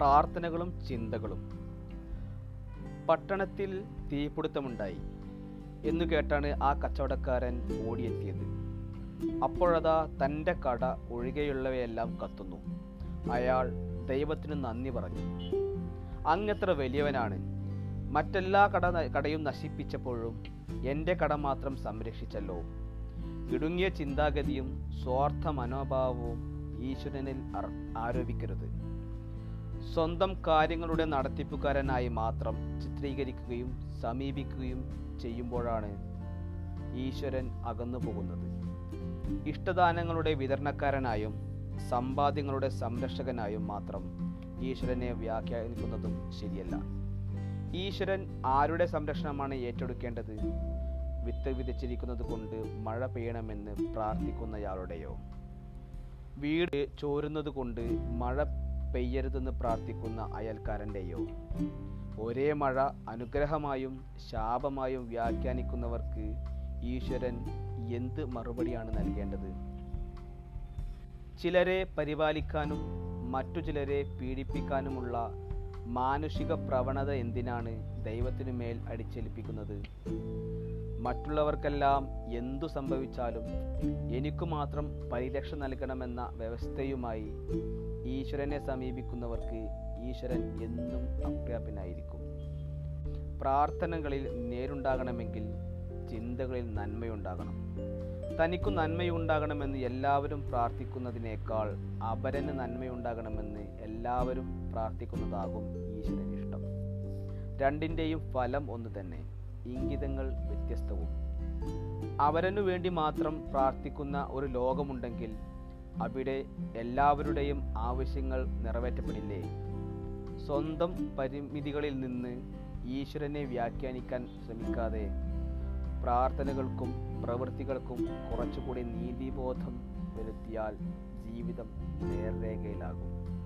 പ്രാർത്ഥനകളും ചിന്തകളും. പട്ടണത്തിൽ തീപിടുത്തമുണ്ടായി. എന്നു കേട്ടാണ് ആ കച്ചവടക്കാരൻ ഓടിയെത്തിയത്. അപ്പോഴതാ തന്റെ കട ഒഴികെയുള്ളവയെല്ലാം കത്തുന്നു. അയാൾ ദൈവത്തിന് നന്ദി പറഞ്ഞു. അങ്ങത്ര വലിയവനാണ്. മറ്റെല്ലാ കട കടയും നശിപ്പിച്ചപ്പോഴും എന്റെ കട മാത്രം സംരക്ഷിച്ചല്ലോ. ഇടുങ്ങിയ ചിന്താഗതിയും സ്വാർത്ഥ മനോഭാവവും ഈശ്വരനിൽ ആരോപിക്കരുത്. സ്വന്തം കാര്യങ്ങളുടെ നടത്തിപ്പുകാരനായി മാത്രം ചിത്രീകരിക്കുകയും സമീപിക്കുകയും ചെയ്യുമ്പോഴാണ് ഈശ്വരൻ അകന്നു പോകുന്നത്. ഇഷ്ടദാനങ്ങളുടെ വിതരണക്കാരനായും സമ്പാദ്യങ്ങളുടെ സംരക്ഷകനായും മാത്രം ഈശ്വരനെ വ്യാഖ്യാനിക്കുന്നതും ശരിയല്ല. ഈശ്വരൻ ആരുടെ സംരക്ഷണമാണ് ഏറ്റെടുക്കേണ്ടത്? വിത്ത് വിതച്ചിരിക്കുന്നത് കൊണ്ട് മഴ പെയ്യണമെന്ന് പ്രാർത്ഥിക്കുന്നയാളുടെയോ? വീട് ചോരുന്നത് കൊണ്ട് മഴ പെയ്യരുതെന്ന് പ്രാർത്ഥിക്കുന്ന അയൽക്കാരന്റെയോ? ഒരേ മഴ അനുഗ്രഹമായും ശാപമായും വ്യാഖ്യാനിക്കുന്നവർക്ക് ഈശ്വരൻ എന്ത് മറുപടിയാണ് നൽകേണ്ടത്? ചിലരെ പരിപാലിക്കാനും മറ്റു ചിലരെ പീഡിപ്പിക്കാനുമുള്ള മാനുഷിക പ്രവണത എന്തിനാണ് ദൈവത്തിനു മേൽ അടിച്ചേൽപ്പിക്കുന്നത്? മറ്റുള്ളവർക്കെല്ലാം എന്തു സംഭവിച്ചാലും എനിക്കു മാത്രം പരിരക്ഷ നൽകണമെന്ന വ്യവസ്ഥയുമായി ഈശ്വരനെ സമീപിക്കുന്നവർക്ക് ഈശ്വരൻ എന്നും അപ്രാപ്യനായിരിക്കും. പ്രാർത്ഥനകളിൽ നേരുണ്ടാകണമെങ്കിൽ ചിന്തകളിൽ നന്മയുണ്ടാകണം. തനിക്കു നന്മയുണ്ടാകണമെന്ന് എല്ലാവരും പ്രാർത്ഥിക്കുന്നതിനേക്കാൾ അപരന് നന്മയുണ്ടാകണമെന്ന് എല്ലാവരും പ്രാർത്ഥിക്കുന്നതാകും ഈശ്വരൻ ഇഷ്ടം. രണ്ടിന്റെയും ഫലം ഒന്ന് തന്നെ ഇംഗിതങ്ങൾ വ്യത്യസ്തവും. അവരനു വേണ്ടി മാത്രം പ്രാർത്ഥിക്കുന്ന ഒരു ലോകമുണ്ടെങ്കിൽ അവിടെ എല്ലാവരുടെയും ആവശ്യങ്ങൾ നിറവേറ്റപ്പെടില്ലേ? സ്വന്തം പരിമിതികളിൽ നിന്ന് ഈശ്വരനെ വ്യാഖ്യാനിക്കാൻ ശ്രമിക്കാതെ പ്രാർത്ഥനകൾക്കും പ്രവൃത്തികൾക്കും കുറച്ചുകൂടി നീതിബോധം വരുത്തിയാൽ ജീവിതം നേർരേഖയിലാകും.